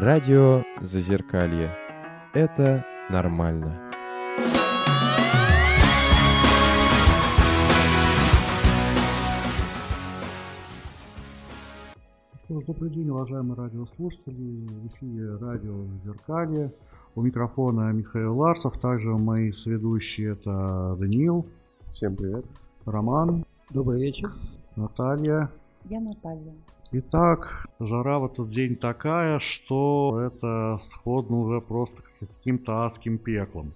Радио Зазеркалье. Это нормально. Что ж, добрый день, уважаемые радиослушатели. В эфире радио Зеркалье. У микрофона Михаил Ларсов. Также мои сведущие это Даниил. Всем привет. Роман. Добрый вечер. Наталья. Я Наталья. Итак, жара в этот день такая, что это сходно уже просто каким-то адским пеклом.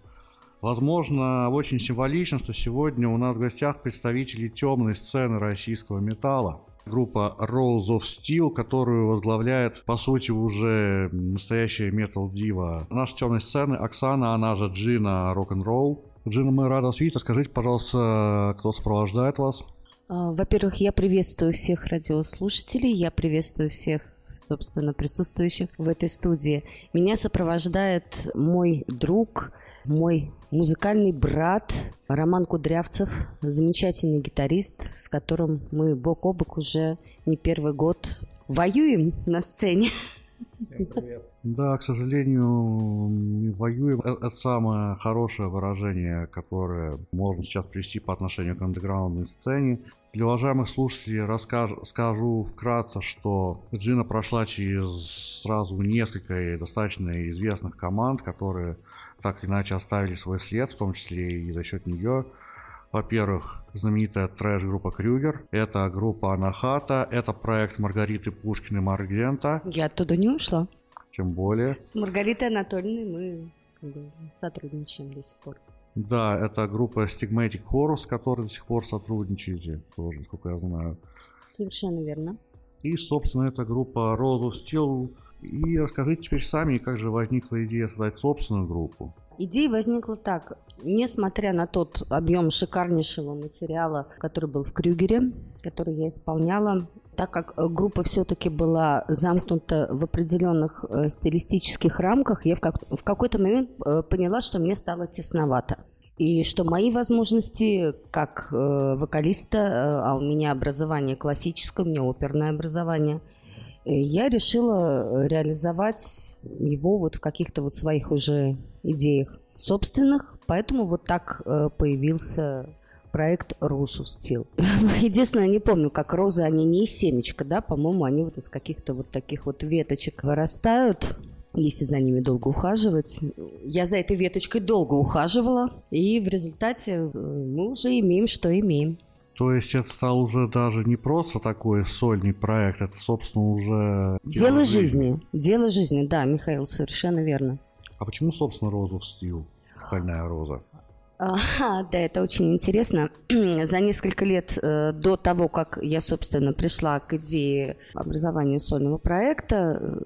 Возможно, очень символично, что сегодня у нас в гостях представители темной сцены российского металла. Группа Rose of Steel, которую возглавляет, по сути, уже настоящая метал-дива. Наша темной сцены Оксана, она же Джина Рок-н-ролл. Джина, мы рады вас видеть. Расскажите, пожалуйста, кто сопровождает вас? А, во-первых, я приветствую всех радиослушателей, я приветствую всех собственно, присутствующих в этой студии. Меня сопровождает мой друг, мой музыкальный брат Роман Кудрявцев, замечательный гитарист, с которым мы бок о бок уже не первый год воюем на сцене. Да, к сожалению, воюем. Э, это самое хорошее выражение, которое можно сейчас привести по отношению к андеграундной сцене. Для уважаемых слушателей расскажу, скажу вкратце, что Джина прошла через сразу несколько достаточно известных команд, которые так или иначе оставили свой след, в том числе и за счет нее. Во-первых, знаменитая трэш-группа Крюгер, это группа Анахата, это проект Маргариты Пушкиной Маргента. Я оттуда не ушла. Тем более. С Маргаритой Анатольевной мы сотрудничаем до сих пор. Да, это группа Stigmatic Horror, с которой до сих пор сотрудничаете, тоже, насколько я знаю. Совершенно верно. И, собственно, эта группа Rose of Steel. И расскажите теперь сами, как же возникла идея создать собственную группу? Идея возникла так. Несмотря на тот объем шикарнейшего материала, который был в Крюгере, который я исполняла, так как группа все-таки была замкнута в определенных э, стилистических рамках, я в, как, в какой-то момент э, поняла, что мне стало тесновато. И что мои возможности как э, вокалиста, а у меня образование классическое, у меня оперное образование, я решила реализовать его вот в каких-то вот своих уже идеях собственных. Поэтому вот так э, появился проект Росу Стил. Единственное, не помню, как розы, они не из семечка, да, по-моему, они вот из каких-то вот таких вот веточек вырастают если за ними долго ухаживать. Я за этой веточкой долго ухаживала, и в результате э, мы уже имеем, что имеем. То есть это стал уже даже не просто такой сольный проект, это, собственно, уже... Дело жизни. Дело жизни, да, Михаил, совершенно верно. А почему, собственно, розу в стил? Стальная роза. А, да, это очень интересно. За несколько лет э, до того, как я, собственно, пришла к идее образования сольного проекта,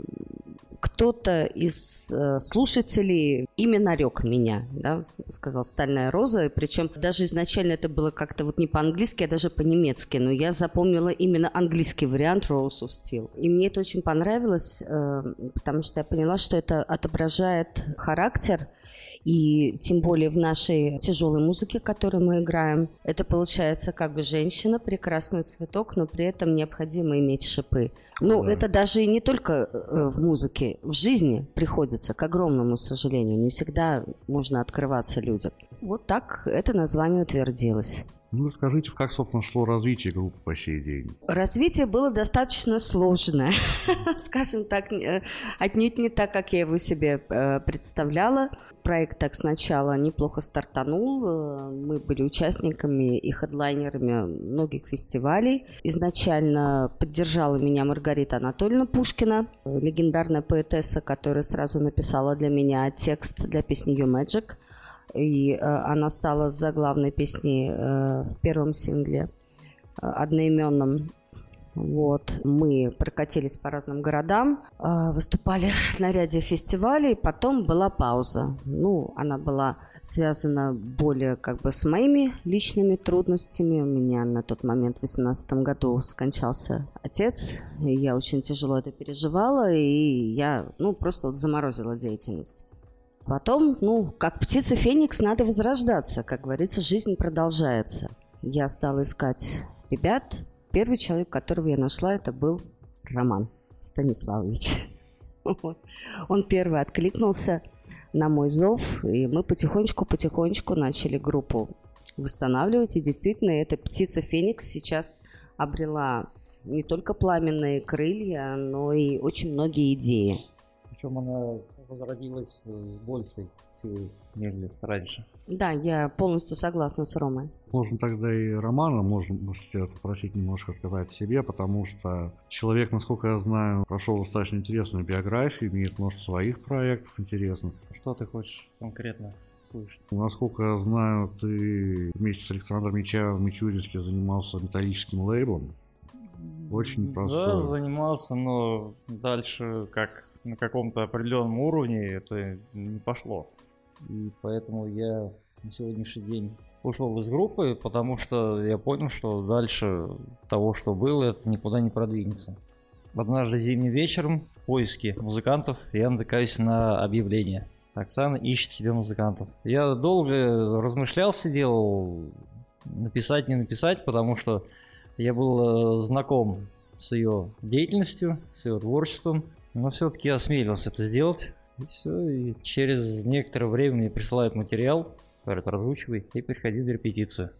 кто-то из э, слушателей именно нарек меня, да, сказал «Стальная роза», причем даже изначально это было как-то вот не по-английски, а даже по-немецки, но я запомнила именно английский вариант «Rose of Steel». И мне это очень понравилось, э, потому что я поняла, что это отображает характер и тем более в нашей тяжелой музыке, которую мы играем, это получается как бы женщина, прекрасный цветок, но при этом необходимо иметь шипы. Ну, да. это даже и не только э, в музыке, в жизни приходится, к огромному сожалению. Не всегда можно открываться людям. Вот так это название утвердилось. Ну, расскажите, как, собственно, шло развитие группы по сей день? Развитие было достаточно сложное, скажем так, отнюдь не так, как я его себе э, представляла. Проект так сначала неплохо стартанул, э, мы были участниками и хедлайнерами многих фестивалей. Изначально поддержала меня Маргарита Анатольевна Пушкина, легендарная поэтесса, которая сразу написала для меня текст для песни «You Magic» и э, она стала заглавной песней э, в первом сингле э, одноименном. Вот, мы прокатились по разным городам, выступали на ряде фестивалей, потом была пауза. Ну, она была связана более как бы с моими личными трудностями. У меня на тот момент в 2018 году скончался отец, и я очень тяжело это переживала, и я, ну, просто вот заморозила деятельность. Потом, ну, как птица Феникс, надо возрождаться. Как говорится, жизнь продолжается. Я стала искать ребят. Первый человек, которого я нашла, это был Роман Станиславович. Он первый откликнулся на мой зов, и мы потихонечку-потихонечку начали группу восстанавливать. И действительно, эта птица Феникс сейчас обрела не только пламенные крылья, но и очень многие идеи. Причем она возродилась с большей силой, нежели раньше. Да, я полностью согласна с Ромой. Можно тогда и Романа, можно, можете попросить немножко сказать себе, потому что человек, насколько я знаю, прошел достаточно интересную биографию, имеет множество своих проектов интересных. Что ты хочешь конкретно слышать? Насколько я знаю, ты вместе с Александром Мичаевым Мичуринским занимался металлическим лейблом. Очень непростой. Да, занимался, но дальше как на каком-то определенном уровне это не пошло. И поэтому я на сегодняшний день ушел из группы, потому что я понял, что дальше того, что было, это никуда не продвинется. Однажды зимним вечером в поиске музыкантов я натыкаюсь на объявление. Оксана ищет себе музыкантов. Я долго размышлял, сидел, написать, не написать, потому что я был э, знаком с ее деятельностью, с ее творчеством, но все-таки осмелился это сделать. И все, и через некоторое время мне присылают материал, говорят, разучивай, и приходи на репетицию.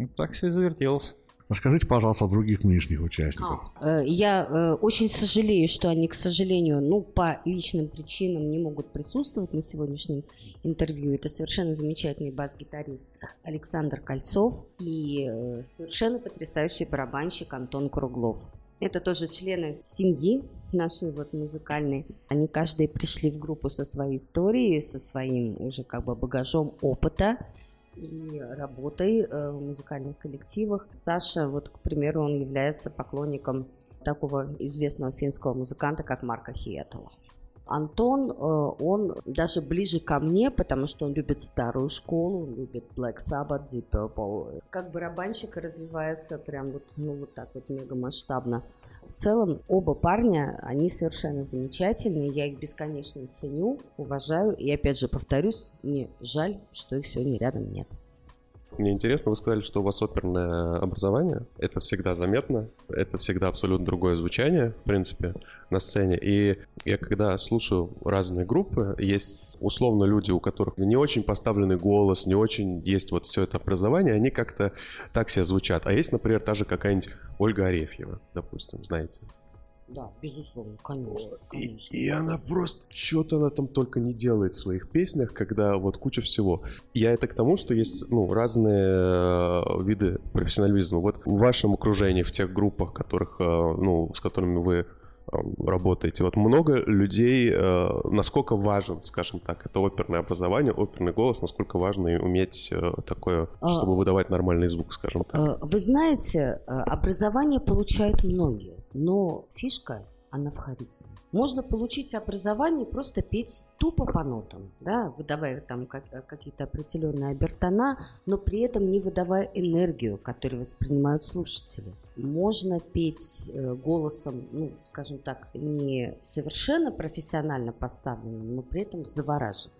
И так все и завертелось. Расскажите, пожалуйста, о других нынешних участниках. А, э, я э, очень сожалею, что они, к сожалению, ну, по личным причинам не могут присутствовать на сегодняшнем интервью. Это совершенно замечательный бас-гитарист Александр Кольцов и э, совершенно потрясающий барабанщик Антон Круглов. Это тоже члены семьи нашей вот музыкальной. Они каждый пришли в группу со своей историей, со своим уже как бы багажом опыта и работой э, в музыкальных коллективах. Саша, вот, к примеру, он является поклонником такого известного финского музыканта, как Марка Хиетова. Антон, э, он даже ближе ко мне, потому что он любит старую школу, он любит Black Sabbath, Deep Purple. Как барабанщик развивается прям вот, ну, вот так вот мега масштабно. В целом, оба парня, они совершенно замечательные, я их бесконечно ценю, уважаю, и опять же повторюсь, мне жаль, что их сегодня рядом нет. Мне интересно, вы сказали, что у вас оперное образование. Это всегда заметно. Это всегда абсолютно другое звучание, в принципе, на сцене. И я когда слушаю разные группы, есть условно люди, у которых не очень поставленный голос, не очень есть вот все это образование, они как-то так себе звучат. А есть, например, та же какая-нибудь Ольга Арефьева, допустим, знаете. Да, безусловно, конечно. конечно. И, и она просто что-то она там только не делает в своих песнях, когда вот куча всего. Я это к тому, что есть ну, разные э, виды профессионализма. Вот в вашем окружении, в тех группах, которых, э, ну, с которыми вы э, работаете. Вот много людей, э, насколько важен, скажем так, это оперное образование, оперный голос, насколько важно уметь э, такое, а, чтобы выдавать нормальный звук, скажем так. Вы знаете, образование получают многие. Но фишка, она в харизме. Можно получить образование просто петь тупо по нотам, да, выдавая там какие-то определенные обертона, но при этом не выдавая энергию, которую воспринимают слушатели. Можно петь э, голосом, ну, скажем так, не совершенно профессионально поставленным, но при этом завораживать.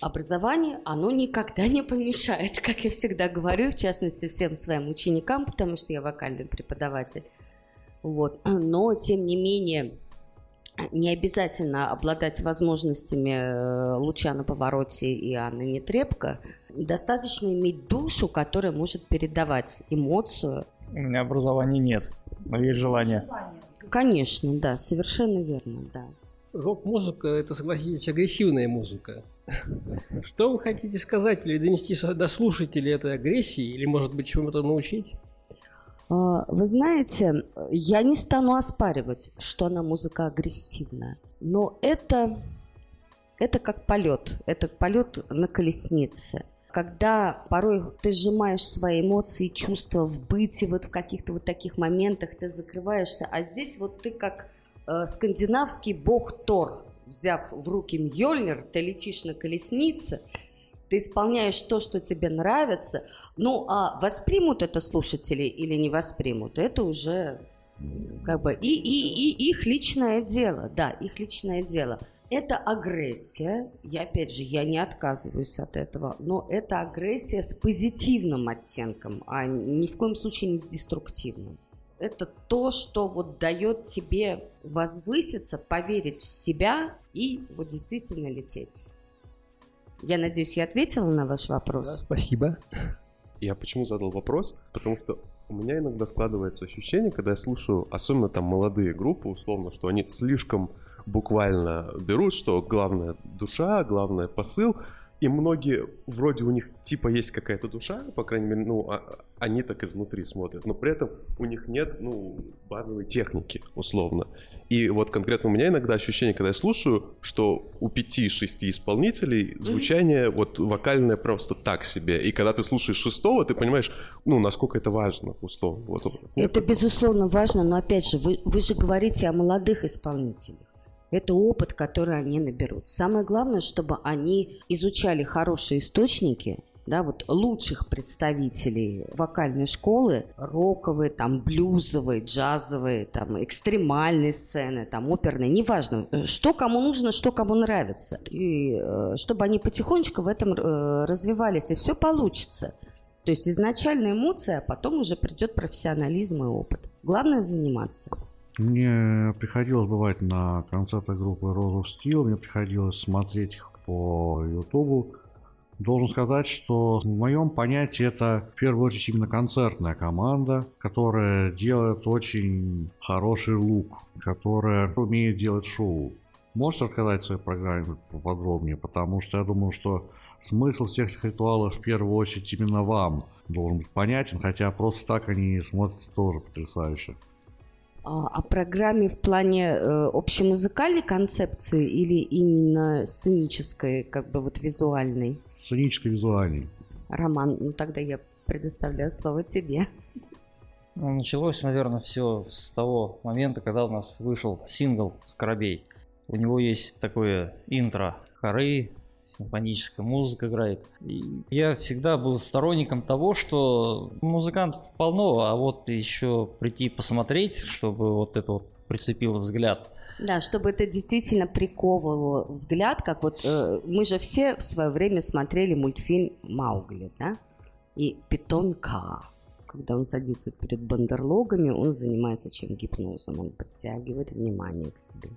Образование, оно никогда не помешает, как я всегда говорю, в частности, всем своим ученикам, потому что я вокальный преподаватель. Вот. Но, тем не менее, не обязательно обладать возможностями э, луча на повороте и Анны Нетребко. Достаточно иметь душу, которая может передавать эмоцию. У меня образования нет, но есть желание. Конечно, да, совершенно верно, да. Рок-музыка – это, согласитесь, агрессивная музыка. Что вы хотите сказать или донести до слушателей этой агрессии, или, может быть, чему-то научить? А, вы знаете, я не стану оспаривать, что она музыка агрессивная, но это, это как полет, это полет на колеснице. Когда порой ты сжимаешь свои эмоции, чувства в быте, вот в каких-то вот таких моментах ты закрываешься, а здесь вот ты как э, скандинавский бог Тор, взяв в руки Мьёльнир, ты летишь на колеснице, ты исполняешь то, что тебе нравится. Ну, а воспримут это слушатели или не воспримут, это уже как бы и, и, и их личное дело, да, их личное дело. Это агрессия, я опять же, я не отказываюсь от этого, но это агрессия с позитивным оттенком, а ни в коем случае не с деструктивным. это то, что вот дает тебе возвыситься, поверить в себя и вот действительно лететь. Я надеюсь, я ответила на ваш вопрос. Да, спасибо. Я почему задал вопрос? Потому что у меня иногда складывается ощущение, когда я слушаю, особенно там молодые группы, условно, что они слишком буквально берут, что главное душа, главное посыл, и многие, вроде у них типа есть какая-то душа, по крайней мере, ну, а, они так изнутри смотрят, но при этом у них нет, ну, базовой техники, условно. И вот конкретно у меня иногда ощущение, когда я слушаю, что у пяти-шести исполнителей звучание mm-hmm. вот вокальное просто так себе. И когда ты слушаешь шестого, ты понимаешь, ну, насколько это важно, условно. Вот, это, безусловно, важно, но опять же, вы, вы же говорите о молодых исполнителях. Это опыт, который они наберут. Самое главное, чтобы они изучали хорошие источники, да, вот лучших представителей вокальной школы, роковые, там, блюзовые, джазовые, там, экстремальные сцены, там, оперные, неважно, что кому нужно, что кому нравится. И э, чтобы они потихонечку в этом э, развивались, и все получится. То есть изначально эмоция, а потом уже придет профессионализм и опыт. Главное заниматься. Мне приходилось бывать на концертах группы Rose of Steel, мне приходилось смотреть их по Ютубу. Должен сказать, что в моем понятии это в первую очередь именно концертная команда, которая делает очень хороший лук, которая умеет делать шоу. Можете рассказать в своей программе поподробнее, потому что я думаю, что смысл всех этих ритуалов в первую очередь именно вам должен быть понятен, хотя просто так они смотрятся тоже потрясающе о программе в плане э, общемузыкальной концепции или именно сценической, как бы вот визуальной? Сценической, визуальной. Роман, ну тогда я предоставляю слово тебе. Ну, началось, наверное, все с того момента, когда у нас вышел сингл «Скоробей». У него есть такое интро, хоры, симфоническая музыка играет. И я всегда был сторонником того, что музыкантов полно, а вот еще прийти посмотреть, чтобы вот это вот прицепило взгляд. Да, чтобы это действительно приковывало взгляд, как вот э, мы же все в свое время смотрели мультфильм Маугли, да? И Питон К. Когда он садится перед бандерлогами, он занимается чем гипнозом, он притягивает внимание к себе.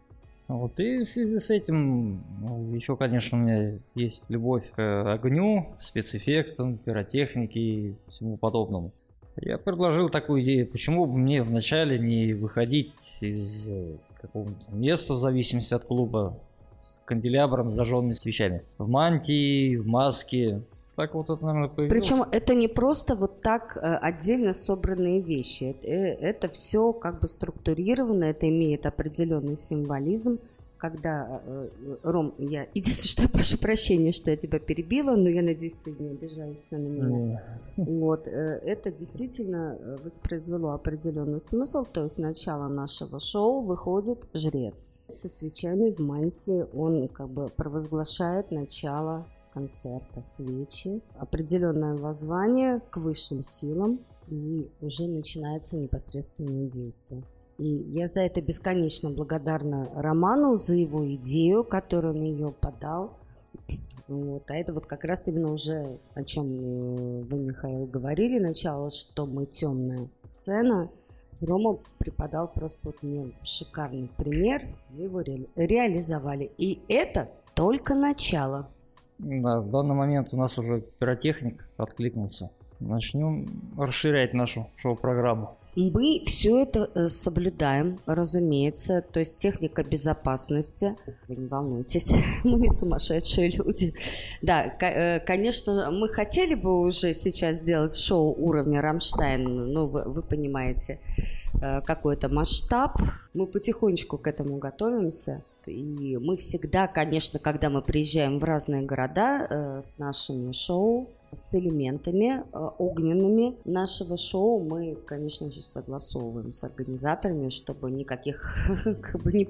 Вот, и в связи с этим ну, еще, конечно, у меня есть любовь к огню, спецэффектам, пиротехнике и всему подобному. Я предложил такую идею, почему бы мне вначале не выходить из э, какого-то места, в зависимости от клуба, с канделябром, с зажженными свечами. В мантии, в маске, так вот это, наверное, появилось. Причем это не просто вот так э, отдельно собранные вещи. Это, э, это все как бы структурировано, это имеет определенный символизм. Когда, э, Ром, я единственное, что я прошу прощения, что я тебя перебила, но я надеюсь, ты не обижаешься на меня. Вот, это действительно воспроизвело определенный смысл. То есть начало нашего шоу выходит жрец со свечами в мантии. Он как бы провозглашает начало концерта свечи, определенное воззвание к высшим силам, и уже начинается непосредственное действие. И я за это бесконечно благодарна Роману за его идею, которую он ее подал. Вот. А это вот как раз именно уже, о чем э, вы, Михаил, говорили, начало, что мы темная сцена. Рома преподал просто вот мне шикарный пример, вы его ре- реализовали. И это только начало. Да, в данный момент у нас уже пиротехник откликнулся. Начнем расширять нашу шоу-программу. Мы все это э, соблюдаем, разумеется. То есть техника безопасности. Вы не волнуйтесь, мы не сумасшедшие люди. Да, э, конечно, мы хотели бы уже сейчас сделать шоу уровня Рамштайн, но вы, вы понимаете, э, какой-то масштаб. Мы потихонечку к этому готовимся. И мы всегда, конечно, когда мы приезжаем в разные города э, с нашими шоу, с элементами э, огненными нашего шоу. Мы, конечно же, согласовываем с организаторами, чтобы никаких как бы, не,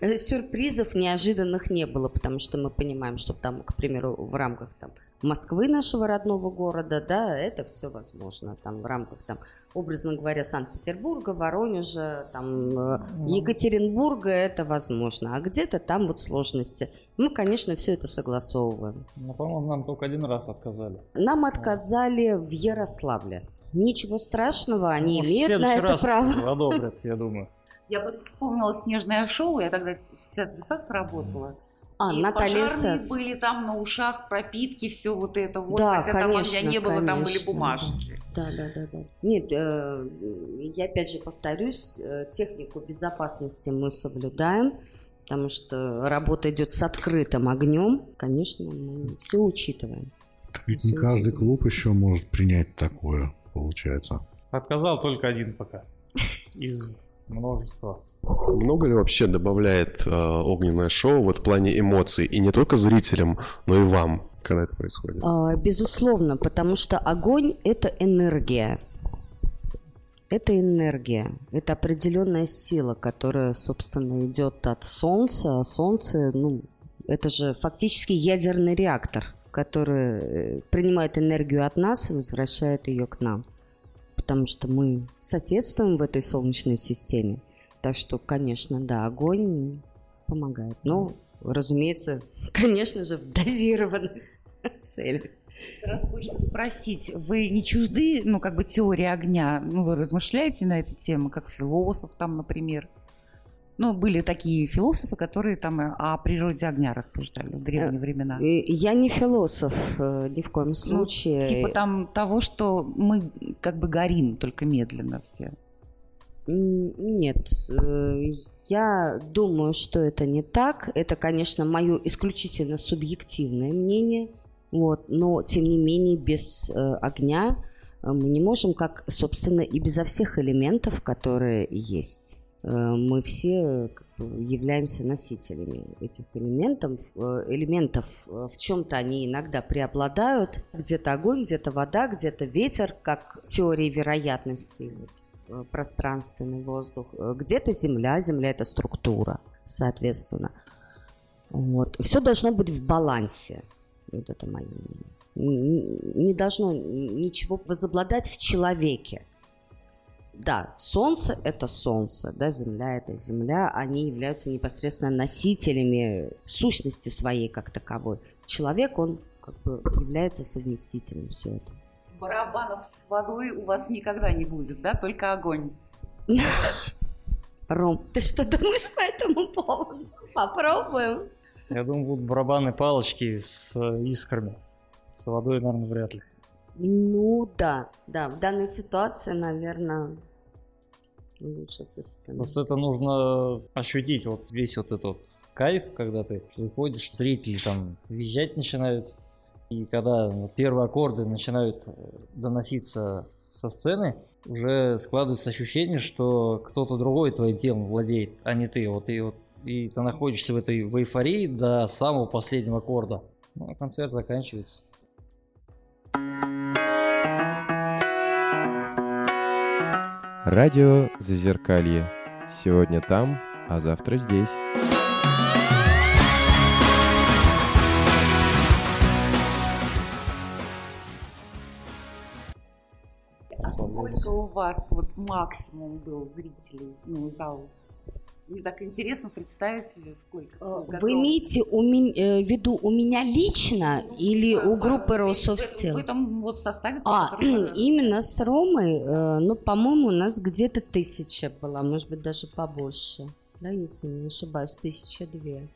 э, сюрпризов неожиданных не было, потому что мы понимаем, что там, к примеру, в рамках там, Москвы, нашего родного города, да, это все возможно. Там в рамках там образно говоря, Санкт-Петербурга, Воронежа, там, э, Екатеринбурга это возможно, а где-то там вот сложности. Мы, конечно, все это согласовываем. Ну, по-моему, нам только один раз отказали. Нам отказали в Ярославле. Ничего страшного, они в имеют на следующий это раз право. одобрят, я думаю. Я просто вспомнила снежное шоу, я тогда в театре САЦ работала. А, и Наталья пожарные Сац. были там на ушах, пропитки, все вот это вот. Да, хотя там конечно, огня не было, там были конечно, бумажки. Да, да, да, да. Нет, э, я опять же повторюсь, э, технику безопасности мы соблюдаем, потому что работа идет с открытым огнем. Конечно, мы все учитываем. Ведь не каждый клуб еще может принять такое, получается. Отказал только один пока. Из множества. Много ли вообще добавляет э, огненное шоу вот в плане эмоций? И не только зрителям, но и вам, когда это происходит? А, Безусловно, потому что огонь – это энергия. Это энергия, это определенная сила, которая, собственно, идет от Солнца. А Солнце, ну, это же фактически ядерный реактор, который э, принимает энергию от нас и возвращает ее к нам. Потому что мы соседствуем в этой Солнечной системе. Так что, конечно, да, огонь помогает. Но, разумеется, конечно же, в дозированных целях. Сразу хочется спросить, вы не чужды, ну, как бы теории огня? Ну, вы размышляете на эту тему, как философ там, например? Ну, были такие философы, которые там о природе огня рассуждали в древние времена. И Я не философ э, ни в коем случае. Типа там того, что мы как бы горим, только медленно все. Нет, э, я думаю, что это не так. Это, конечно, мое исключительно субъективное мнение. Вот, но тем не менее без э, огня э, мы не можем, как, собственно, и безо всех элементов, которые есть. Мы все являемся носителями этих элементов. Элементов в чем-то они иногда преобладают. Где-то огонь, где-то вода, где-то ветер, как теории вероятности. Вот пространственный воздух, Э, где-то земля, земля это структура, соответственно. Вот. Все должно быть в балансе. Вот это мое мнение. Не должно ничего возобладать в человеке. Да, Солнце – это Солнце, да, Земля – это Земля. Они являются непосредственно носителями сущности своей как таковой. Человек, он как бы является совместителем все это. Барабанов с водой у вас никогда не будет, да? Только огонь. Ром, ты что думаешь по этому поводу? Попробуем. Я думаю, будут барабаны палочки с э, искрами. С водой, наверное, вряд ли. Ну да, да, в данной ситуации, наверное, лучше с искрами. Просто это нужно ощутить, вот весь вот этот кайф, когда ты выходишь, зрители там визжать начинают, и когда первые аккорды начинают э, доноситься со сцены, уже складывается ощущение, что кто-то другой твоим телом владеет, а не ты. Вот и вот и ты находишься в этой в эйфории до самого последнего аккорда. Ну, а концерт заканчивается. Радио Зазеркалье. Сегодня там, а завтра здесь. Сколько у вас вот максимум был зрителей, ну, зал? Мне так интересно представить себе, сколько. вы Вы имеете у мен- э, в виду у меня лично или Да, у да, группы в- в- Рософстил? В этом вот составе. А, вы- именно с Ромой, э, ну, по-моему, у нас где-то тысяча была, может быть, даже побольше. Да, если не ошибаюсь, тысяча две.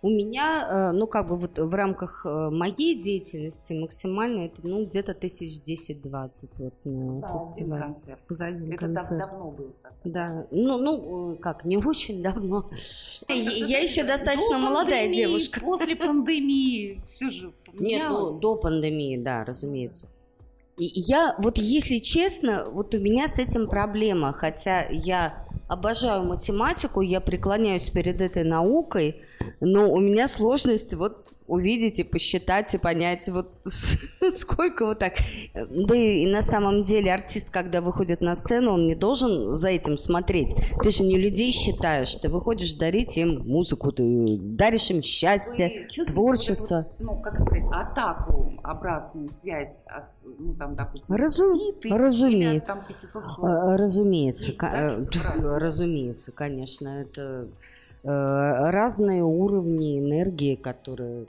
У меня, э, ну, как бы вот в рамках э, моей деятельности максимально это, ну, где-то тысяч десять-двадцать вот на Да, один фестивале. концерт. За один Это концерт. давно было. Да, ну, ну, э, как, не очень давно. Я я еще До достаточно молодая пандемии, девушка. После пандемии все же Нет, поменялось. ну, до пандемии, да, разумеется. И я, вот если честно, вот у меня с этим проблема, хотя я обожаю математику, я преклоняюсь перед этой наукой, но у меня сложность вот увидеть и посчитать и понять вот сколько вот так. Да и на самом деле артист, когда выходит на сцену, он не должен за этим смотреть. Ты же не людей считаешь, ты выходишь дарить им музыку, ты даришь им счастье, творчество. вот ну, как сказать, атаку, обратную связь, ну, там, допустим, Разу- 10 тысяч разумеется. там, 500 человек. А, Разумеется, Есть, да, разумеется, конечно, это разные уровни энергии, которые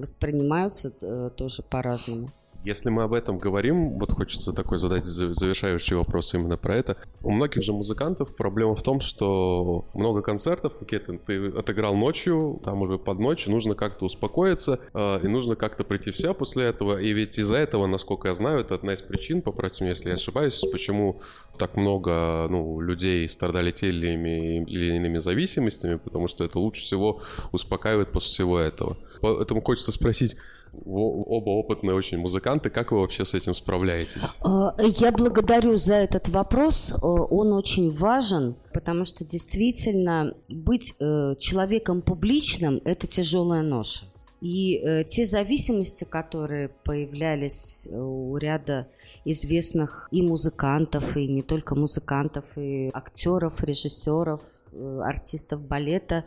воспринимаются э, тоже по-разному. Если мы об этом говорим, вот хочется такой задать завершающий вопрос именно про это. У многих же музыкантов проблема в том, что много концертов, какие-то ты отыграл ночью, там уже под ночь, нужно как-то успокоиться, э, и нужно как-то прийти в себя после этого. И ведь из-за этого, насколько я знаю, это одна из причин, поправьте меня, если я ошибаюсь, почему так много ну, людей страдали теми или иными зависимостями, потому что это лучше всего успокаивает после всего этого. Поэтому хочется спросить, оба опытные очень музыканты. Как вы вообще с этим справляетесь? А, я благодарю за этот вопрос. А, он очень важен, потому что действительно быть э, человеком публичным – это тяжелая ноша. И э, те зависимости, которые появлялись у ряда известных и музыкантов, и не только музыкантов, и актеров, режиссеров, э, артистов балета,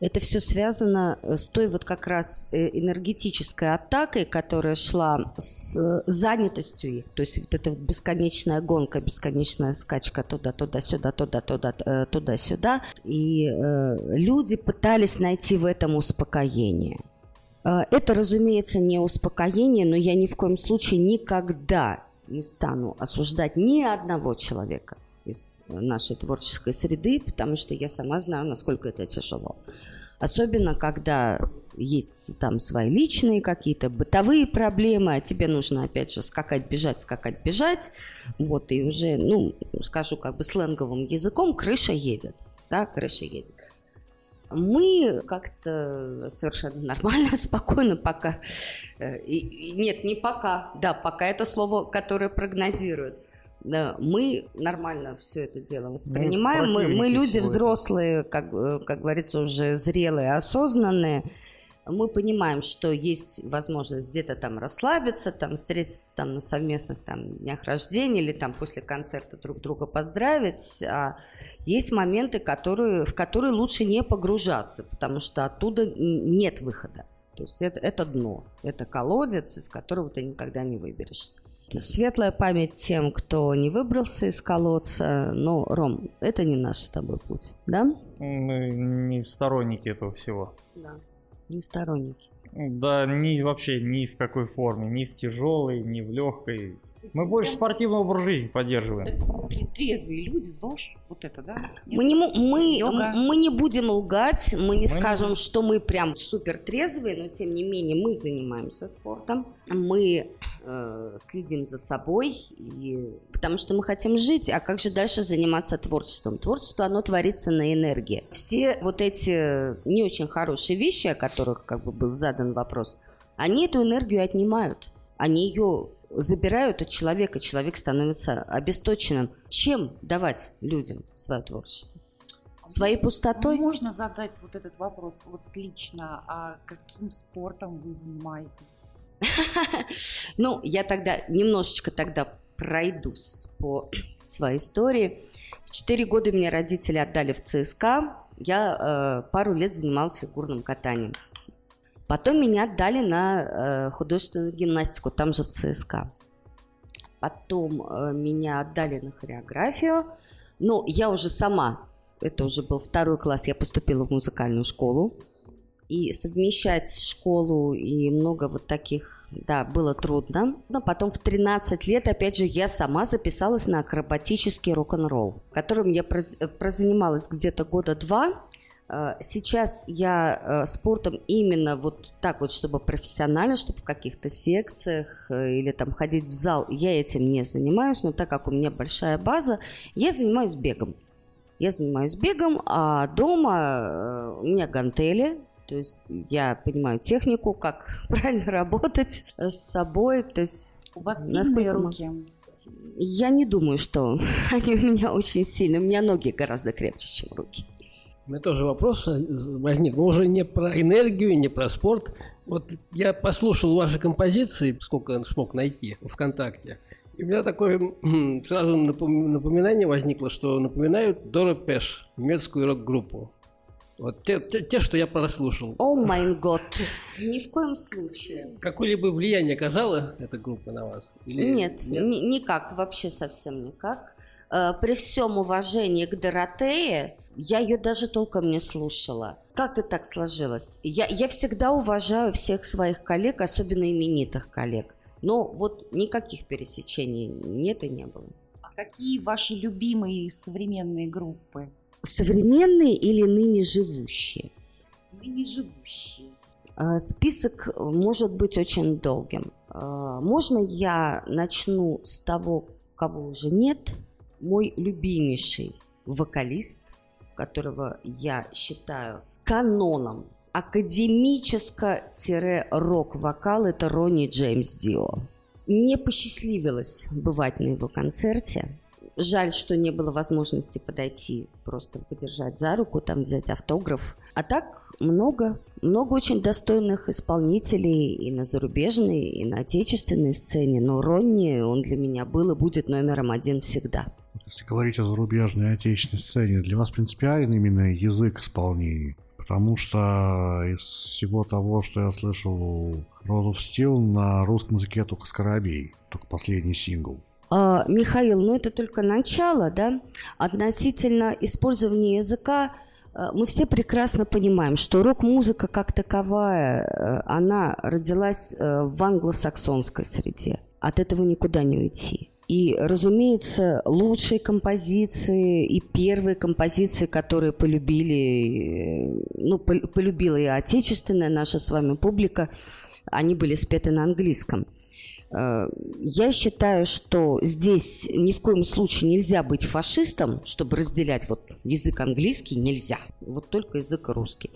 это все связано э, с той вот как раз э, энергетической атакой, которая шла с э, занятостью их. То есть вот эта вот бесконечная гонка, бесконечная скачка туда-туда, сюда, туда-туда, туда-сюда. И э, люди пытались найти в этом успокоение. Это, разумеется, не успокоение, но я ни в коем случае никогда не стану осуждать ни одного человека из нашей творческой среды, потому что я сама знаю, насколько это тяжело. Особенно, когда есть там свои личные какие-то бытовые проблемы, а тебе нужно, опять же, скакать, бежать, скакать, бежать. Вот, и уже, ну, скажу как бы сленговым языком, крыша едет. Да, крыша едет. Мы как-то совершенно нормально, спокойно пока. Э, и, нет, не пока. Да, пока это слово, которое прогнозирует да, мы нормально все это дело воспринимаем. Мы, мы люди взрослые, как, э, как говорится, уже зрелые, осознанные. Мы понимаем, что есть возможность где-то там расслабиться, там встретиться там на совместных там днях рождения или там после концерта друг друга поздравить. А есть моменты, которые, в которые лучше не погружаться, потому что оттуда нет выхода. То есть это, это дно, это колодец, из которого ты никогда не выберешься. Светлая память тем, кто не выбрался из колодца. Но, Ром, это не наш с тобой путь, да? Мы не сторонники этого всего. Да, не сторонники. Да, ни вообще ни в какой форме, ни в тяжелой, ни в легкой. Мы больше спортивный образ жизни поддерживаем. Трезвые люди, ЗОЖ, вот это, да? Мы не, мы, мы не будем лгать, мы не мы скажем, не... что мы прям супер трезвые, но тем не менее мы занимаемся спортом, мы э, следим за собой, и, потому что мы хотим жить, а как же дальше заниматься творчеством? Творчество, оно творится на энергии. Все вот эти не очень хорошие вещи, о которых как бы был задан вопрос, они эту энергию отнимают, они ее забирают от человека, человек становится обесточенным. Чем давать людям свое творчество? Своей пустотой? Можно задать вот этот вопрос вот лично, а каким спортом вы занимаетесь? Ну, я тогда немножечко тогда пройдусь по своей истории. В четыре года меня родители отдали в ЦСКА. Я э, пару лет занималась фигурным катанием. Потом меня отдали на э, художественную гимнастику, там же в ЦСКА. Потом э, меня отдали на хореографию. Но я уже сама, это уже был второй класс, я поступила в музыкальную школу. И совмещать школу и много вот таких, да, было трудно. Но потом в 13 лет, опять же, я сама записалась на акробатический рок-н-ролл, которым я прозанималась где-то года два. Э, сейчас я э, спортом именно вот так вот, чтобы профессионально, чтобы в каких-то секциях э, или там ходить в зал, я этим не занимаюсь, но так как у меня большая база, я занимаюсь бегом. Я занимаюсь бегом, а дома у меня гантели, то есть я понимаю технику, как правильно работать с собой, то есть у вас сильные руки. Я не думаю, что они у меня очень сильные. У меня ноги гораздо крепче, чем руки. У меня тоже вопрос возник, но уже не про энергию, не про спорт. Вот я послушал ваши композиции, сколько смог найти в ВКонтакте. И у меня такое сразу напоминание возникло, что напоминают Дора Пеш, немецкую рок-группу. Вот те, те, те, что я прослушал. О май год. Ни в коем случае. Какое-либо влияние оказала эта группа на вас? Или нет, нет? никак, вообще совсем никак. Э, при всем уважении к Доротее, я ее даже толком не слушала. Как это так сложилось? Я, я всегда уважаю всех своих коллег, особенно именитых коллег. Но вот никаких пересечений нет и не было. А какие ваши любимые современные группы? Современные или ныне живущие? Ныне живущие. А, список может быть очень долгим. А, можно я начну с того, кого уже нет? Мой любимейший вокалист, которого я считаю каноном академическо-рок-вокал, это Ронни Джеймс Дио. Мне посчастливилось бывать на его концерте. Жаль, что не было возможности подойти, просто подержать за руку, там взять автограф. А так много, много очень достойных исполнителей и на зарубежной, и на отечественной сцене. Но Ронни, он для меня был и будет номером один всегда. Если говорить о зарубежной и отечественной сцене, для вас принципиален именно язык исполнения? Потому что из всего того, что я слышал Розу Стил на русском языке только Скоробей, только последний сингл. А, Михаил, ну это только начало, да? Относительно использования языка, а, мы все прекрасно понимаем, что рок-музыка как таковая, э, она родилась в англосаксонской среде. От этого никуда не уйти. И, разумеется, лучшие композиции и первые композиции, которые полюбили, э, ну, полюбила и отечественная наша с вами публика, они были спеты на английском – Э, я считаю, что здесь ни в коем случае нельзя быть фашистом, чтобы разделять вот язык английский нельзя, вот только язык русский.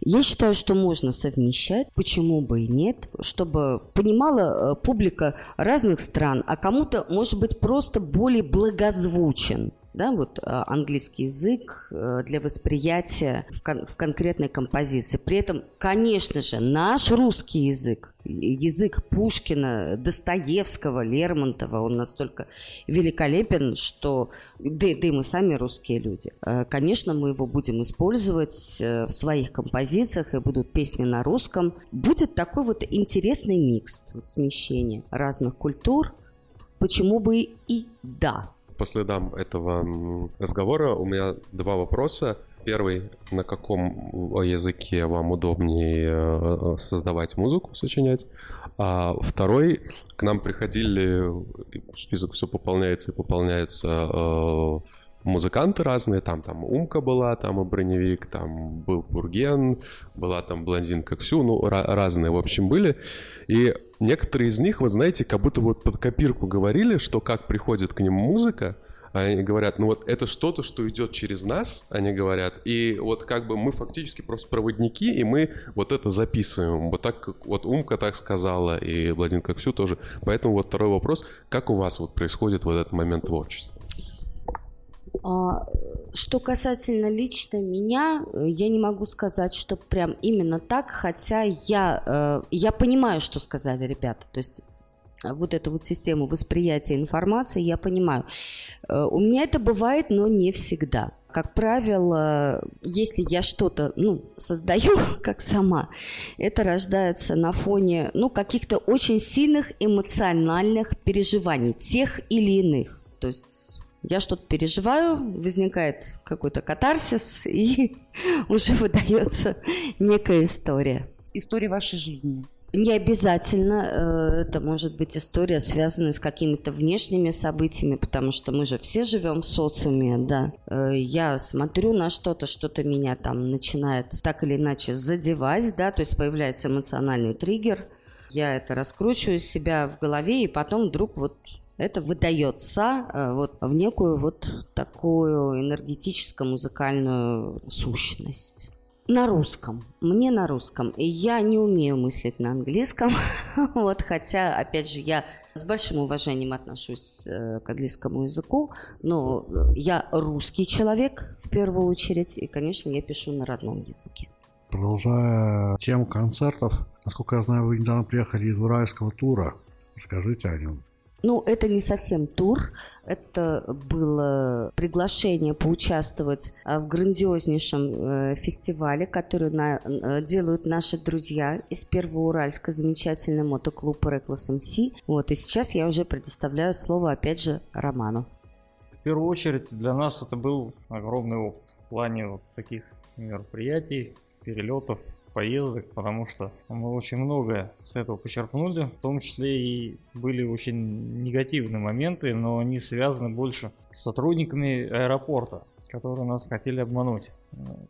Я считаю, что можно совмещать, почему бы и нет, чтобы понимала э, публика разных стран, а кому-то, может быть, просто более благозвучен да, вот а, английский язык э, для восприятия в, кон- в конкретной композиции. При этом, конечно же, наш русский язык, язык Пушкина, Достоевского, Лермонтова, он настолько великолепен, что да, да и мы сами русские люди. Э, конечно, мы его будем использовать э, в своих композициях, и будут песни на русском. Будет такой вот интересный микс, вот смещение разных культур. Почему бы и да? По следам этого разговора у меня два вопроса. Первый, на каком языке вам удобнее э, создавать музыку, сочинять. А второй, к нам приходили, список все пополняется и пополняется э, музыканты разные, там, там Умка была, там и Броневик, там был Пурген, была там блондинка Ксю, ну, разные, в общем, были. И некоторые из них, вы знаете, как будто вот под копирку говорили, что как приходит к ним музыка, они говорят, ну вот это что-то, что идет через нас, они говорят, и вот как бы мы фактически просто проводники, и мы вот это записываем. Вот так, вот Умка так сказала, и Владимир Коксю тоже. Поэтому вот второй вопрос, как у вас вот происходит в этот момент творчества? А, что касательно лично меня, э, я не могу сказать, что прям именно так, хотя я, э, я понимаю, что сказали ребята. То есть э, вот эту вот систему восприятия информации я понимаю. У меня это бывает, но не всегда. Как правило, если я что-то ну, создаю как сама, это рождается на фоне ну, каких-то очень сильных эмоциональных переживаний, тех или иных. То есть я что-то переживаю, возникает какой-то катарсис, и уже выдается некая история. История вашей жизни. Не обязательно э, это может быть история, связанная с какими-то внешними событиями, потому что мы же все живем в социуме, да. Э, я смотрю на что-то, что-то меня там начинает так или иначе задевать, да, то есть появляется эмоциональный триггер, я это раскручиваю себя в голове, и потом вдруг вот это выдается э, вот в некую вот такую энергетическо-музыкальную сущность. На русском. Мне на русском. И я не умею мыслить на английском. вот, хотя, опять же, я с большим уважением отношусь э, к английскому языку, но я русский человек в первую очередь, и, конечно, я пишу на родном языке. Продолжая тему концертов, насколько я знаю, вы недавно приехали из уральского тура. Расскажите о нем. Ну, это не совсем тур, это было приглашение поучаствовать а, в грандиознейшем э, фестивале, который на, э, делают наши друзья из Первого Уральска, замечательный мотоклуб Reckless MC. Вот, и сейчас я уже предоставляю слово, опять же, Роману. В первую очередь для нас это был огромный опыт в плане вот таких мероприятий, перелетов, поездок, потому что мы очень многое с этого почерпнули, в том числе и были очень негативные моменты, но они связаны больше с сотрудниками аэропорта, которые нас хотели обмануть.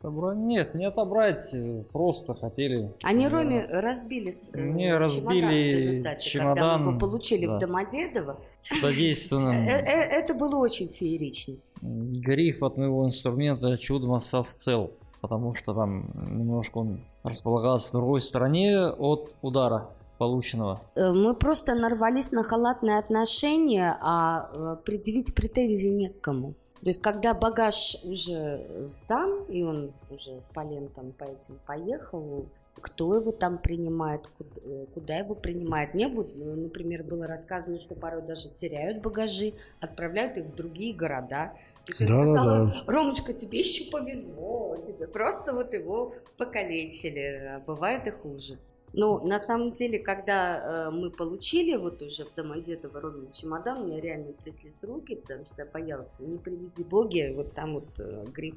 Отобрать? Нет, не отобрать, э, просто хотели. Они Роме разбили э, Мне разбили чемодан, чемодан когда мы его получили да. в Домодедово. Чудодейственно. Это было очень феерично. Гриф от моего инструмента чудом остался цел потому что там немножко он располагался в другой стороне от удара полученного. Э, мы просто нарвались на халатное отношение, а э, предъявить претензии не к кому. То есть, когда багаж уже сдан, и он уже по лентам по этим поехал, кто его там принимает, куда, э, куда его принимает. Мне вот, например, было рассказано, что порой даже теряют багажи, отправляют их в другие города. Да, сказала, да, да. Ромочка, тебе еще повезло, тебе просто вот его покалечили, а бывает и хуже. Ну, на самом деле, когда э, мы получили вот уже в Домодедово ровный чемодан, у меня реально тряслись руки, потому что я боялась, не приведи боги, вот там вот э, гриф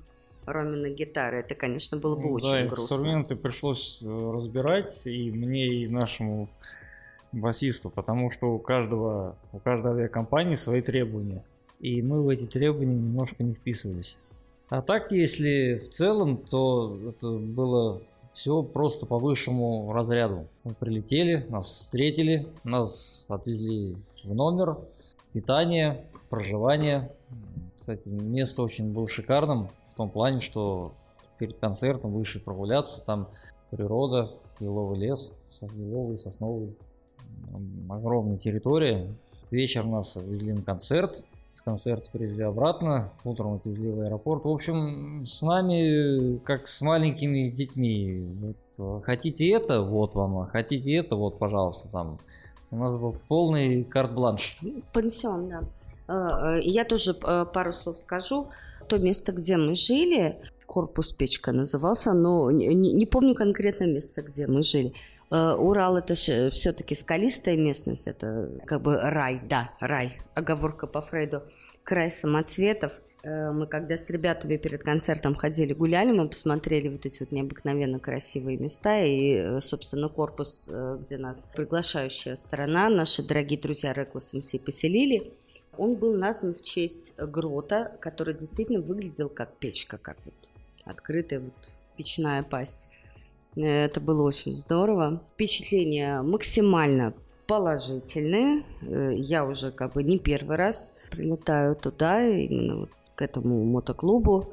Ромина гитары. Это, конечно, было бы очень да, грустно. инструменты пришлось э, разбирать и мне, и нашему басисту, потому что у каждого, у каждой авиакомпании свои требования и мы в эти требования немножко не вписывались. А так, если в целом, то это было все просто по высшему разряду. Мы прилетели, нас встретили, нас отвезли в номер, питание, проживание. Кстати, место очень было шикарным том плане, что перед концертом вышли прогуляться, там природа, еловый лес, еловый, сосновый, огромная территория. Вечер нас отвезли на концерт, с концерта привезли обратно, утром отвезли в аэропорт. В общем, с нами как с маленькими детьми. Вот, хотите это, вот вам, хотите это, вот, пожалуйста, там. У нас был полный карт-бланш. Пансион, да. А, а, я тоже а, пару слов скажу. То место, где мы жили, корпус печка назывался, но не, не помню конкретно место, где мы жили. Э, Урал это все-таки скалистая местность, это как бы рай, да, рай, оговорка по Фрейду, край самоцветов. Э, мы когда с ребятами перед концертом ходили, гуляли, мы посмотрели вот эти вот необыкновенно красивые места и, э, собственно, корпус, где нас приглашающая сторона, наши дорогие друзья Reckless MC поселили. Он был назван в честь грота, который действительно выглядел как печка, как вот открытая вот печная пасть. Это было очень здорово. Впечатления максимально положительные. Э, я уже как бы не первый раз прилетаю туда, именно вот к этому мотоклубу.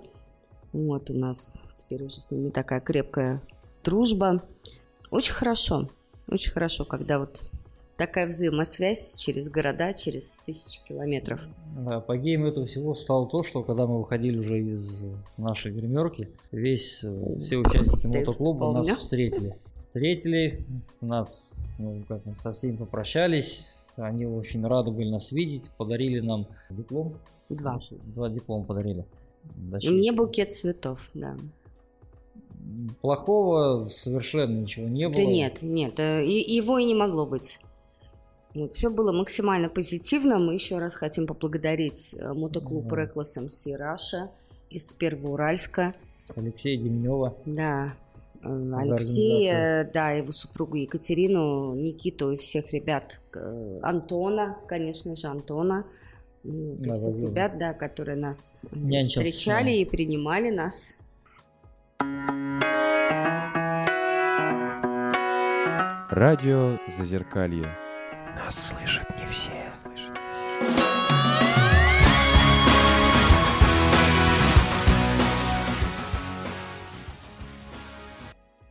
Вот у нас теперь уже с ними такая крепкая дружба. Очень хорошо, очень хорошо, когда вот такая взаимосвязь через города, через тысячи километров. Да, апогеем этого всего стало то, что когда мы выходили уже из нашей гримерки, весь, э, все участники мотоклуба нас встретили. Встретили, нас, ну, как со всеми попрощались, они очень рады были нас видеть, подарили нам диплом. Два. Два диплома подарили. Дощечки. Мне букет цветов, да. Плохого совершенно ничего не было. Да нет, нет, э, его и не могло быть. Вот, все было максимально позитивно. Мы еще раз хотим поблагодарить э, мотоклуб mm-hmm. Reckless MC Russia из Первоуральска. Алексея Деменева. Да, э, Алексея, да, его супругу Екатерину, Никиту и всех ребят. Э, Антона, конечно же, Антона. Да, всех ребят, да, которые нас Нянчился. встречали и принимали нас. Радио Зазеркалье. Нас слышат не все.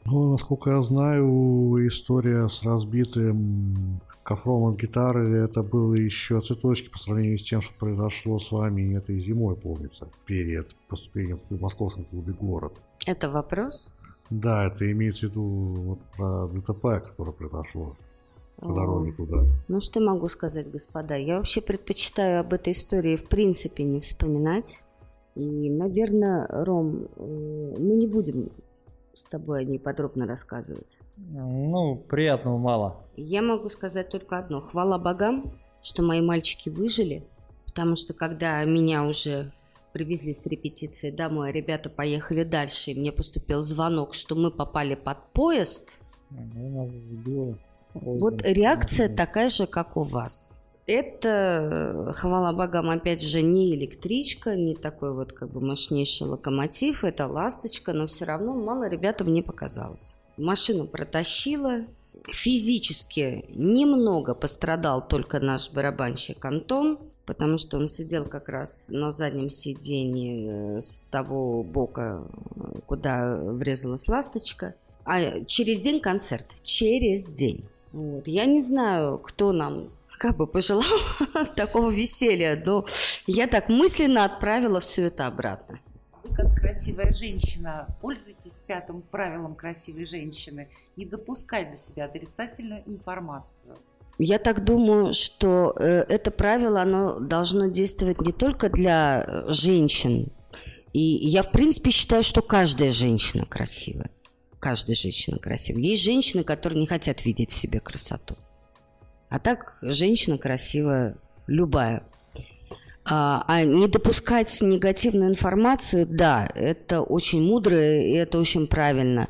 Ну, насколько я знаю, история с разбитым кофром от гитары, это было еще цветочки по сравнению с тем, что произошло с вами этой зимой, помнится, перед поступлением в московском клубе «Город». Это вопрос? Да, это имеется в виду вот про ДТП, которое произошло по дороге туда. Ну, что могу сказать, господа? Я вообще предпочитаю об этой истории в принципе не вспоминать. И, наверное, Ром, э, мы не будем с тобой о ней подробно рассказывать. Ну, приятного мало. Я могу сказать только одно. Хвала богам, что мои мальчики выжили, потому что когда меня уже привезли с репетиции домой, ребята поехали дальше, и мне поступил звонок, что мы попали под поезд. Ну, нас сбило. Вот реакция такая же, как у вас. Это, хвала богам, опять же, не электричка, не такой вот как бы мощнейший локомотив, это ласточка, но все равно мало ребятам не показалось. Машину протащила, физически немного пострадал только наш барабанщик Антон, потому что он сидел как раз на заднем сиденье э, с того бока, куда врезалась ласточка. А через день концерт, через день. Вот. Я не знаю, кто нам как бы пожелал такого веселья, но я так мысленно отправила все это обратно. Вы как красивая женщина пользуетесь пятым правилом красивой женщины не допускать до себя отрицательную информацию. Я так думаю, что э, это правило, оно должно действовать не только для э, женщин. И я, в принципе, считаю, что каждая женщина красивая. Каждая женщина красивая. Есть женщины, которые не хотят видеть в себе красоту. А так женщина красивая, любая. А, а не допускать негативную информацию, да, это очень мудро и это очень правильно.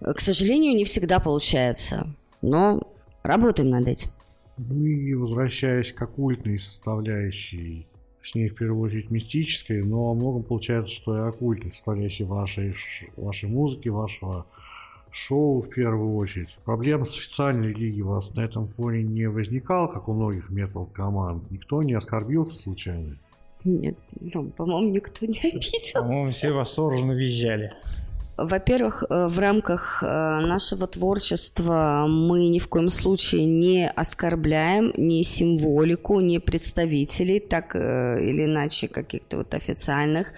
К сожалению, не всегда получается, но работаем над этим. Ну и возвращаясь к оккультной составляющей, точнее, в первую очередь мистической, но во многом получается, что и оккультной составляющей вашей, вашей музыки, вашего шоу в первую очередь. Проблем с официальной лиги у вас на этом фоне не возникало, как у многих метал команд? Никто не оскорбился случайно? Нет, ну, по-моему, никто не обиделся. По-моему, все восторженно визжали. Во-первых, э, в рамках э, нашего творчества мы ни в коем случае не оскорбляем ни символику, ни представителей, так э, или иначе каких-то вот официальных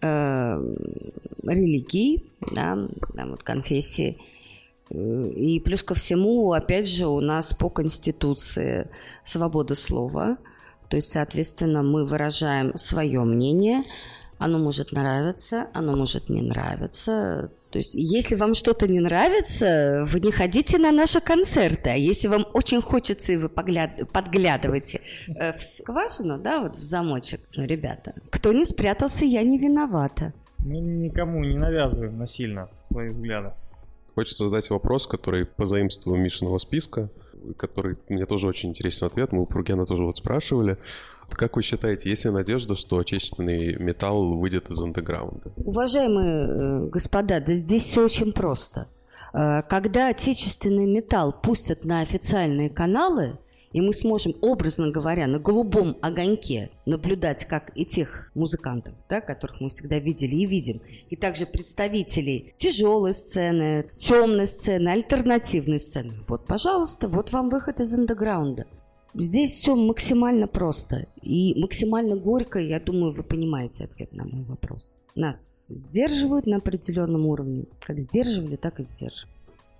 религий, да, да, вот конфессии. И плюс ко всему, опять же, у нас по Конституции свобода слова, то есть, соответственно, мы выражаем свое мнение, оно может нравиться, оно может не нравиться. То есть, если вам что-то не нравится, вы не ходите на наши концерты. А если вам очень хочется, и вы погляд... подглядываете э, в скважину, да, вот в замочек, ну, ребята, кто не спрятался, я не виновата. Мы никому не навязываем насильно свои взгляды. Хочется задать вопрос, который позаимствовал Мишиного списка, который мне тоже очень интересен ответ. Мы у Фургена тоже вот спрашивали. Как вы считаете, есть ли надежда, что отечественный металл выйдет из андеграунда? Уважаемые э, господа, да здесь все очень просто. Э, когда отечественный металл пустят на официальные каналы, и мы сможем, образно говоря, на голубом огоньке наблюдать, как и тех музыкантов, да, которых мы всегда видели и видим, и также представителей тяжелой сцены, темной сцены, альтернативной сцены. Вот, пожалуйста, вот вам выход из андеграунда. Здесь все максимально просто и максимально горько, я думаю, вы понимаете ответ на мой вопрос. Нас сдерживают на определенном уровне. Как сдерживали, так и сдерживают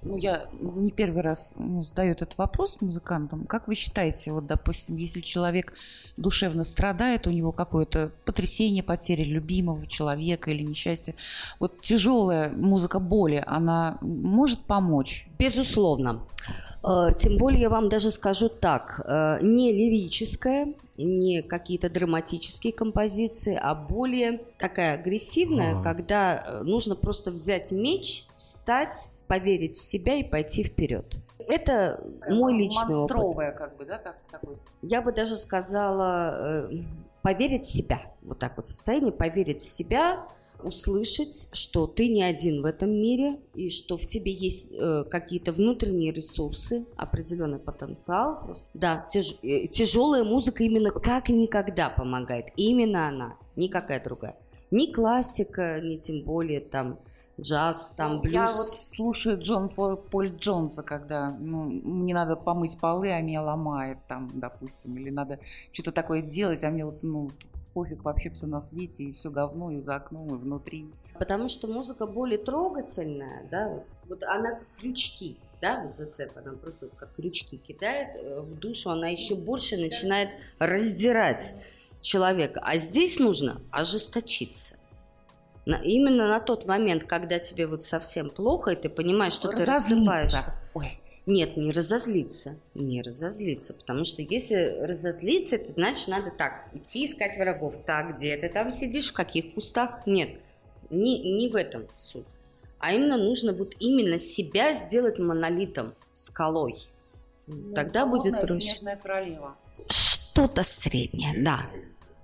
ну, я не первый раз ну, задаю этот вопрос музыкантам. Как вы считаете, вот, допустим, если человек душевно страдает, у него какое-то потрясение, потеря любимого человека или несчастье, вот тяжелая музыка боли, она может помочь? Безусловно. Э, тем более я вам даже скажу так, э, не лирическая, не какие-то драматические композиции, а более такая агрессивная, ага. когда э, нужно просто взять меч, встать поверить в себя и пойти вперед. Это мой личный Монстровая, опыт. как бы, да, так, такой? Я бы даже сказала, э, поверить в себя. Вот так вот состояние, поверить в себя, услышать, что ты не один в этом мире, и что в тебе есть э, какие-то внутренние ресурсы, определенный потенциал. Просто. Да, тяж, э, тяжелая музыка именно как никогда помогает. Именно она, никакая другая. Ни классика, ни тем более там джаз, там блюз. Я вот слушаю Джон Поль, Джонса, когда ну, мне надо помыть полы, а меня ломает там, допустим, или надо что-то такое делать, а мне вот, ну, пофиг вообще все на свете, и все говно и за окном, и внутри. Потому что музыка более трогательная, да, вот, вот она как крючки, да, вот зацеп, она просто как крючки кидает э, в душу, она еще больше начинает раздирать человека. А здесь нужно ожесточиться на, именно на тот момент, когда тебе вот совсем плохо, и ты понимаешь, что ты рассыпаешься. Ой, Нет, не разозлиться. Не разозлиться. Потому что если разозлиться, это значит, надо так, идти искать врагов. Так, где ты там сидишь, в каких кустах? Нет, не, не в этом суть. А именно нужно вот именно себя сделать монолитом, скалой. Ну, Тогда будет проще. снежная королева. Что-то среднее, да.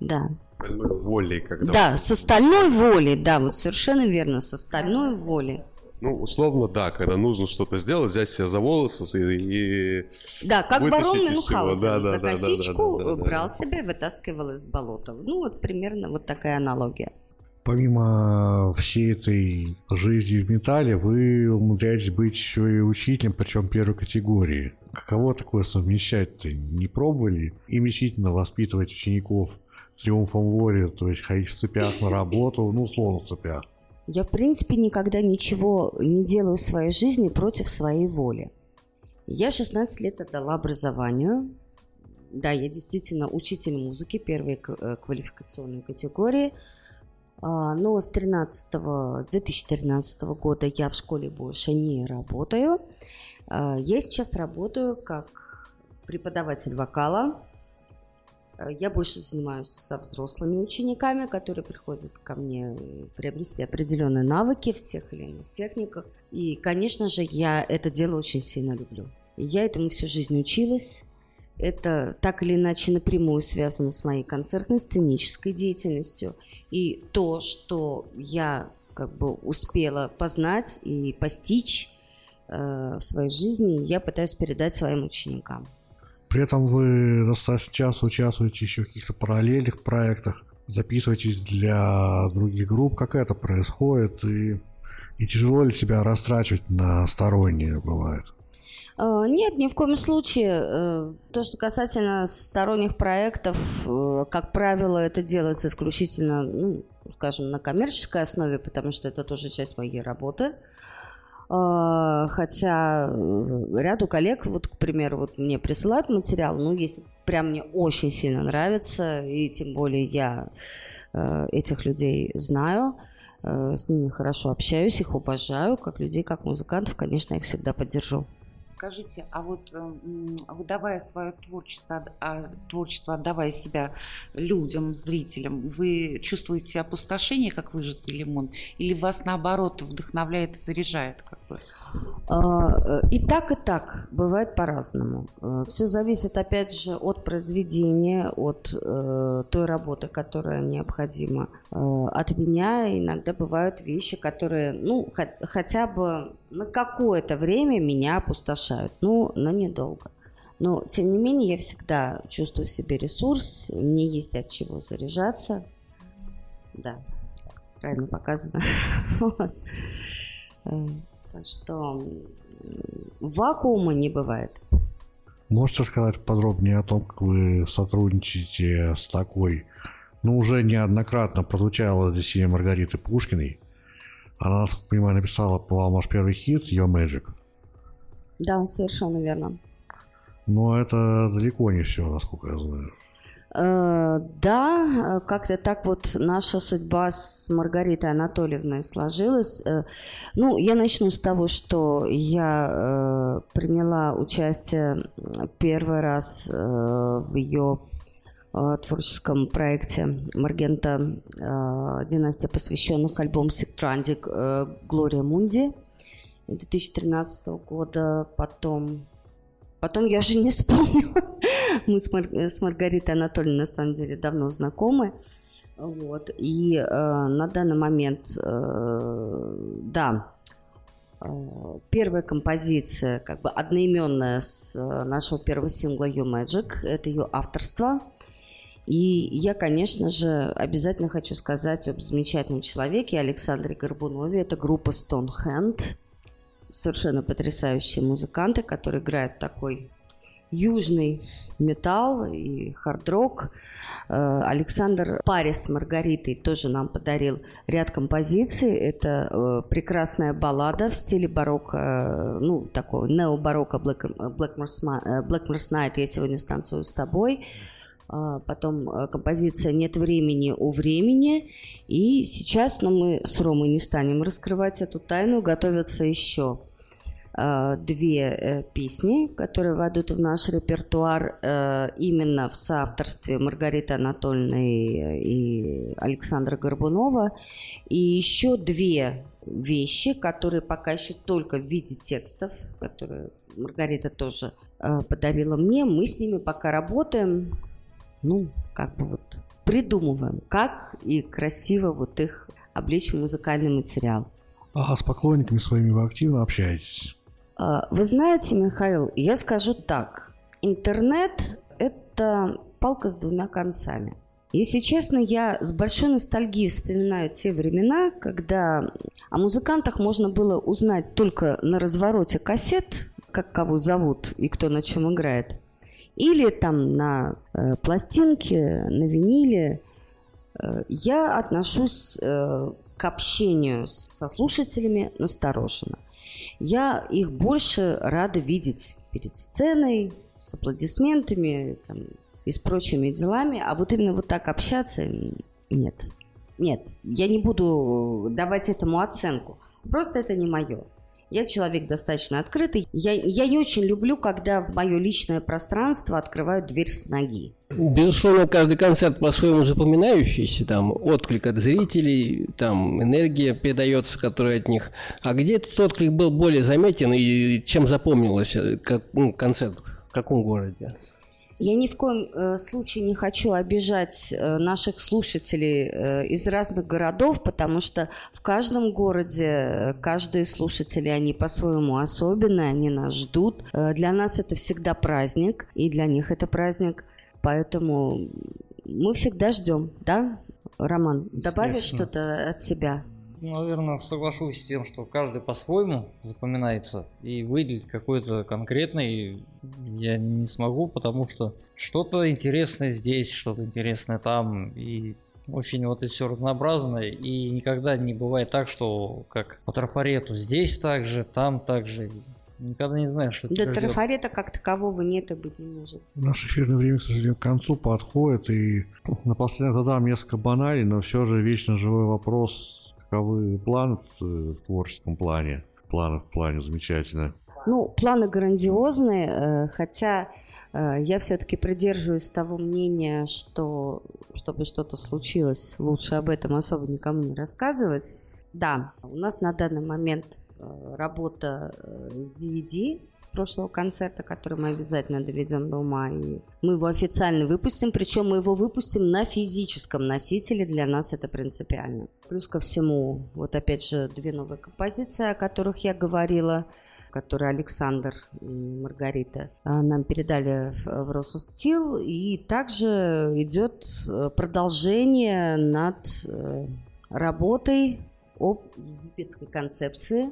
Да. Больной волей, когда... Да, с остальной волей, да, вот совершенно верно, с остальной волей. Ну, условно, да, когда нужно что-то сделать, взять себя за волосы и... и- Да, как Вытащить барон из Мюнхгаузен да, да, за да, да, косичку да, да, да, брал да. себя и вытаскивал из болота. Ну, вот примерно вот такая аналогия. Помимо всей этой жизни в металле, вы умудряетесь быть еще и учителем, причем первой категории. Каково такое совмещать-то? Не пробовали? Им действительно воспитывать учеников триумфом воли, то есть ходить в цепях на работу, ну, условно в цепях. Я, в принципе, никогда ничего не делаю в своей жизни против своей воли. Я 16 лет отдала образованию. Да, я действительно учитель музыки первой э, квалификационной категории. А, Но с 13 с 2013 года я в школе больше не работаю. А, Я сейчас работаю как преподаватель вокала. Э, Я больше занимаюсь со взрослыми учениками, которые приходят ко мне э, приобрести определенные навыки в тех или иных техниках. И, конечно же, я это дело очень сильно люблю. Я этому всю жизнь училась. Это так или иначе напрямую связано с моей концертной сценической деятельностью. И то, что я как бы успела познать и постичь э, в своей жизни, я пытаюсь передать своим ученикам. При этом вы часто участвуете еще в каких-то параллельных проектах, записываетесь для других групп. Как это происходит? И, и тяжело ли себя растрачивать на сторонние бывает? Э, Нет, ни в коем случае. Э, То, что касательно сторонних проектов, э, как правило, это делается исключительно, ну, скажем, на коммерческой основе, потому что это тоже часть моей работы. Э, Хотя э, ряду коллег, вот, к примеру, вот мне присылают материал, ну, если прям мне очень сильно нравится, и тем более я э, этих людей знаю, э, с ними хорошо общаюсь, их уважаю, как людей, как музыкантов, конечно, их всегда поддержу. Скажите, а вот э, м, выдавая свое творчество, а, творчество, отдавая себя людям, зрителям, вы чувствуете опустошение, как выжатый лимон, или вас наоборот вдохновляет и заряжает, как бы? А, э, И так, и так. Бывает по-разному. Все зависит, опять же, от произведения, от э, той работы, которая необходима. Э, от меня иногда бывают вещи, которые, ну, хот- хотя бы на какое-то время меня опустошают. Ну, на недолго. Но, тем не менее, я всегда чувствую в себе ресурс, мне есть от чего заряжаться. Да, правильно показано. Что вакуума не бывает. Можете сказать подробнее о том, как вы сотрудничаете с такой, ну, уже неоднократно прозвучала здесь имя Маргариты Пушкиной. Она, насколько понимаю, написала, по-моему, ваш первый хит «Your Magic». Да, совершенно верно. Но это далеко не все, насколько я знаю. Э, Да, как-то так вот наша судьба с Маргаритой Анатольевной сложилась. Э, Ну, я начну с того, что я э, приняла участие первый раз в ее творческом проекте Маргента «Династия посвященных альбом Сиктрандик э, Глория Мунди 2013 года. Потом, потом я уже не вспомню. Мы с, Мар- с Маргаритой Анатольевной на самом деле давно знакомы. Вот. И э, на данный момент, э, да, э, первая композиция, как бы одноименная с э, нашего первого сингла You Magic, это ее авторство. И я, конечно же, обязательно хочу сказать об замечательном человеке Александре Горбунове. Это группа Stonehand. Совершенно потрясающие музыканты, которые играют такой южный металл и хард-рок. Э, Александр паре с Маргаритой тоже нам подарил ряд композиций. Это э, прекрасная баллада в стиле барокко, э, ну, такого нео-барокко Black, Blackmore's Blackmore's Night «Я сегодня станцую с тобой». Потом э, композиция «Нет времени у времени». И сейчас, но мы с Ромой не станем раскрывать эту тайну, готовятся еще э, две э, песни, которые войдут в наш репертуар э, именно в соавторстве Маргариты Анатольевны и Александра Горбунова. И еще две вещи, которые пока еще только в виде текстов, которые Маргарита тоже подарила мне. Мы с ними пока работаем, ну, как бы вот придумываем, как и красиво вот их облечь в музыкальный материал. А с поклонниками своими вы активно общаетесь? А, вы знаете, Михаил, я скажу так. Интернет – это палка с двумя концами. Если честно, я с большой ностальгией вспоминаю те времена, когда о музыкантах можно было узнать только на развороте кассет, как кого зовут и кто на чем играет, или там на э, пластинке, на виниле. Э, я отношусь э, к общению со слушателями настороженно. Я их больше рада видеть перед сценой, с аплодисментами там, и с прочими делами, а вот именно вот так общаться нет. Нет, я не буду давать этому оценку. Просто это не мое. Я человек достаточно открытый. Я, я не очень люблю, когда в мое личное пространство открывают дверь с ноги. Безусловно, каждый концерт по-своему запоминающийся, там отклик от зрителей, там энергия передается, которая от них. А где этот отклик был более заметен и чем запомнилось э, как, ну, концерт? В каком городе? Я ни в коем э, случае не хочу обижать э, наших слушателей э, из разных городов, потому что в каждом городе каждые слушатели, они по-своему особенные, они нас ждут. Для нас это всегда праздник, и для них это праздник. Поэтому мы всегда ждем, да, Роман? Добавишь что-то от себя? Наверное, соглашусь с тем, что каждый по-своему запоминается. И выделить какой-то конкретный я не смогу, потому что что-то интересное здесь, что-то интересное там. И очень вот и все разнообразное. И никогда не бывает так, что как по трафарету здесь так же, там так же. Никогда не знаешь, что Да трафарета как такового нет и быть не может. Наше эфирное время, к сожалению, к концу подходит. И напоследок задам несколько баналей, но все же вечно живой вопрос каковы планы в, в творческом плане? Планы в плане замечательно. Ну, планы грандиозные, э, хотя э, я все-таки придерживаюсь того мнения, что чтобы что-то случилось, лучше об этом особо никому не рассказывать. Да, у нас на данный момент Э, работа э, с DVD с прошлого концерта, который мы обязательно доведем до ума. И мы его официально выпустим, причем мы его выпустим на физическом носителе. Для нас это принципиально. Плюс ко всему, вот опять же, две новые композиции, о которых я говорила которые Александр и Маргарита э, нам передали в Росов Стил. И также идет продолжение над работой об египетской концепции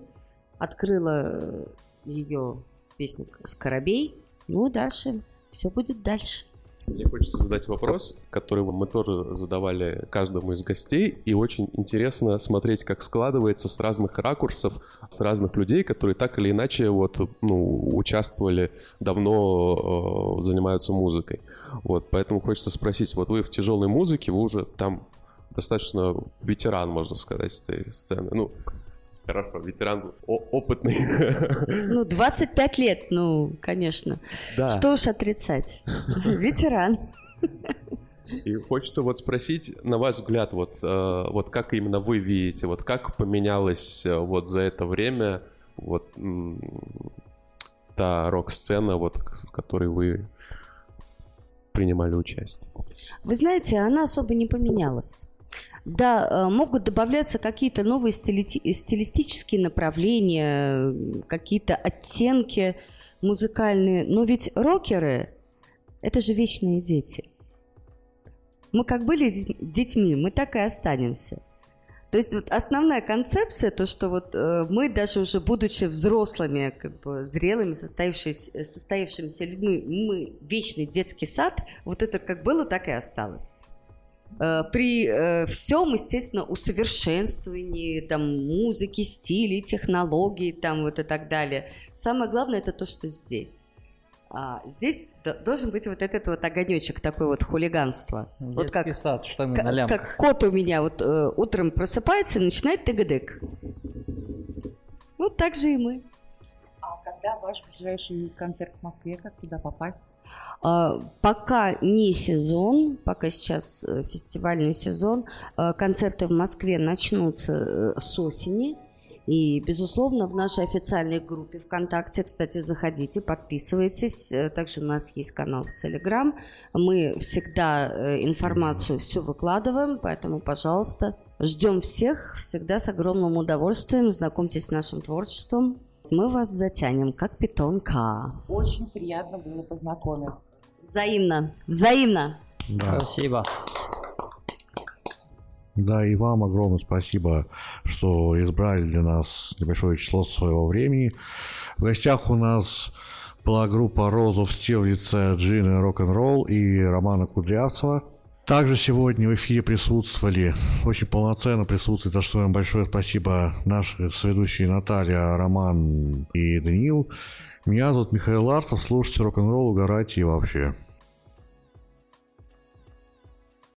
открыла э, ее песник «Скоробей». Ну дальше, все будет дальше. Мне хочется задать вопрос, который мы тоже задавали каждому из гостей, и очень интересно смотреть, как складывается с разных ракурсов, с разных людей, которые так или иначе вот, ну, участвовали, давно э, занимаются музыкой. Вот, поэтому хочется спросить, вот вы в тяжелой музыке, вы уже там достаточно ветеран, можно сказать, этой сцены. Ну, Хорошо, ветеран опытный. Ну, 25 лет, ну, конечно. Да. Что уж отрицать. Ветеран. И хочется вот спросить, на ваш взгляд, вот, э, вот как именно вы видите, вот как поменялась э, вот за это время вот та рок-сцена, вот, в которой вы принимали участие? Вы знаете, она особо не поменялась. Да, э, могут добавляться какие-то новые стилистические направления, какие-то оттенки музыкальные. Но ведь рокеры – это же вечные дети. Мы как были детьми, мы так и останемся. То есть вот основная концепция, то, что вот э, мы даже уже будучи взрослыми, как бы зрелыми, состоявшимися, состоявшимися людьми, мы вечный детский сад, вот это как было, так и осталось. Э, при э, всем, естественно, усовершенствовании там, музыки, стилей, технологий там, вот и так далее. Самое главное это то, что здесь. А здесь должен быть вот этот вот огонечек, такой вот хулиганство. Детский вот как, сад, штаны как, на лямках. Как кот у меня вот э, утром просыпается и начинает тыгадык. Вот так же и мы. А ваш ближайший концерт в Москве? Как туда попасть? А, Пока не сезон, пока сейчас э, фестивальный сезон, э, концерты в Москве начнутся э, с осени. И, безусловно, в нашей официальной группе ВКонтакте, кстати, заходите, подписывайтесь. Э, Также у нас есть канал в Телеграм. Мы всегда информацию всю выкладываем, поэтому, пожалуйста, ждем всех. Всегда с огромным удовольствием. Знакомьтесь с нашим творчеством. Мы вас затянем, как питонка. Очень приятно было познакомиться. Взаимно. Взаимно. Да. Спасибо. Да, и вам огромное спасибо, что избрали для нас небольшое число своего времени. В гостях у нас была группа Розов Steel в лице Джины Рок-н-Ролл и Романа Кудрявцева. Также сегодня в эфире присутствовали, очень полноценно присутствует, за что им большое спасибо наши соведущие Наталья, Роман и Даниил. Меня зовут Михаил Лартов, слушайте рок-н-ролл, угорайте и вообще.